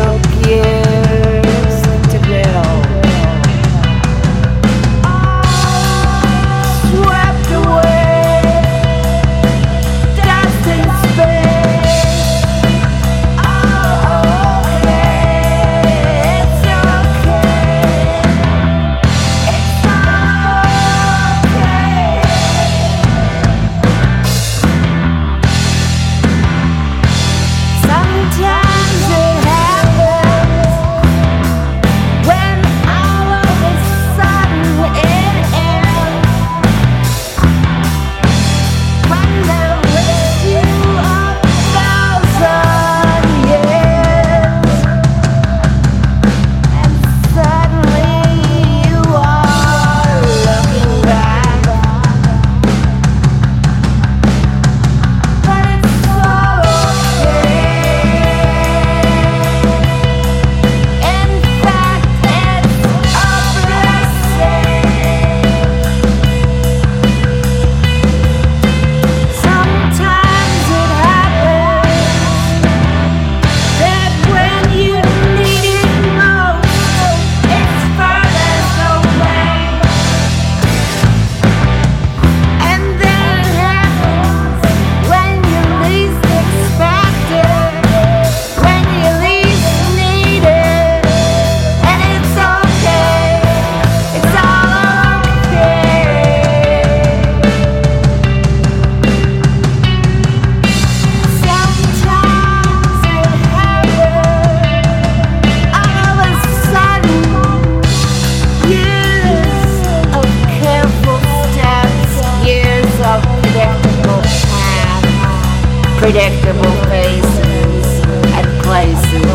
Yeah. Unpredictable faces and places.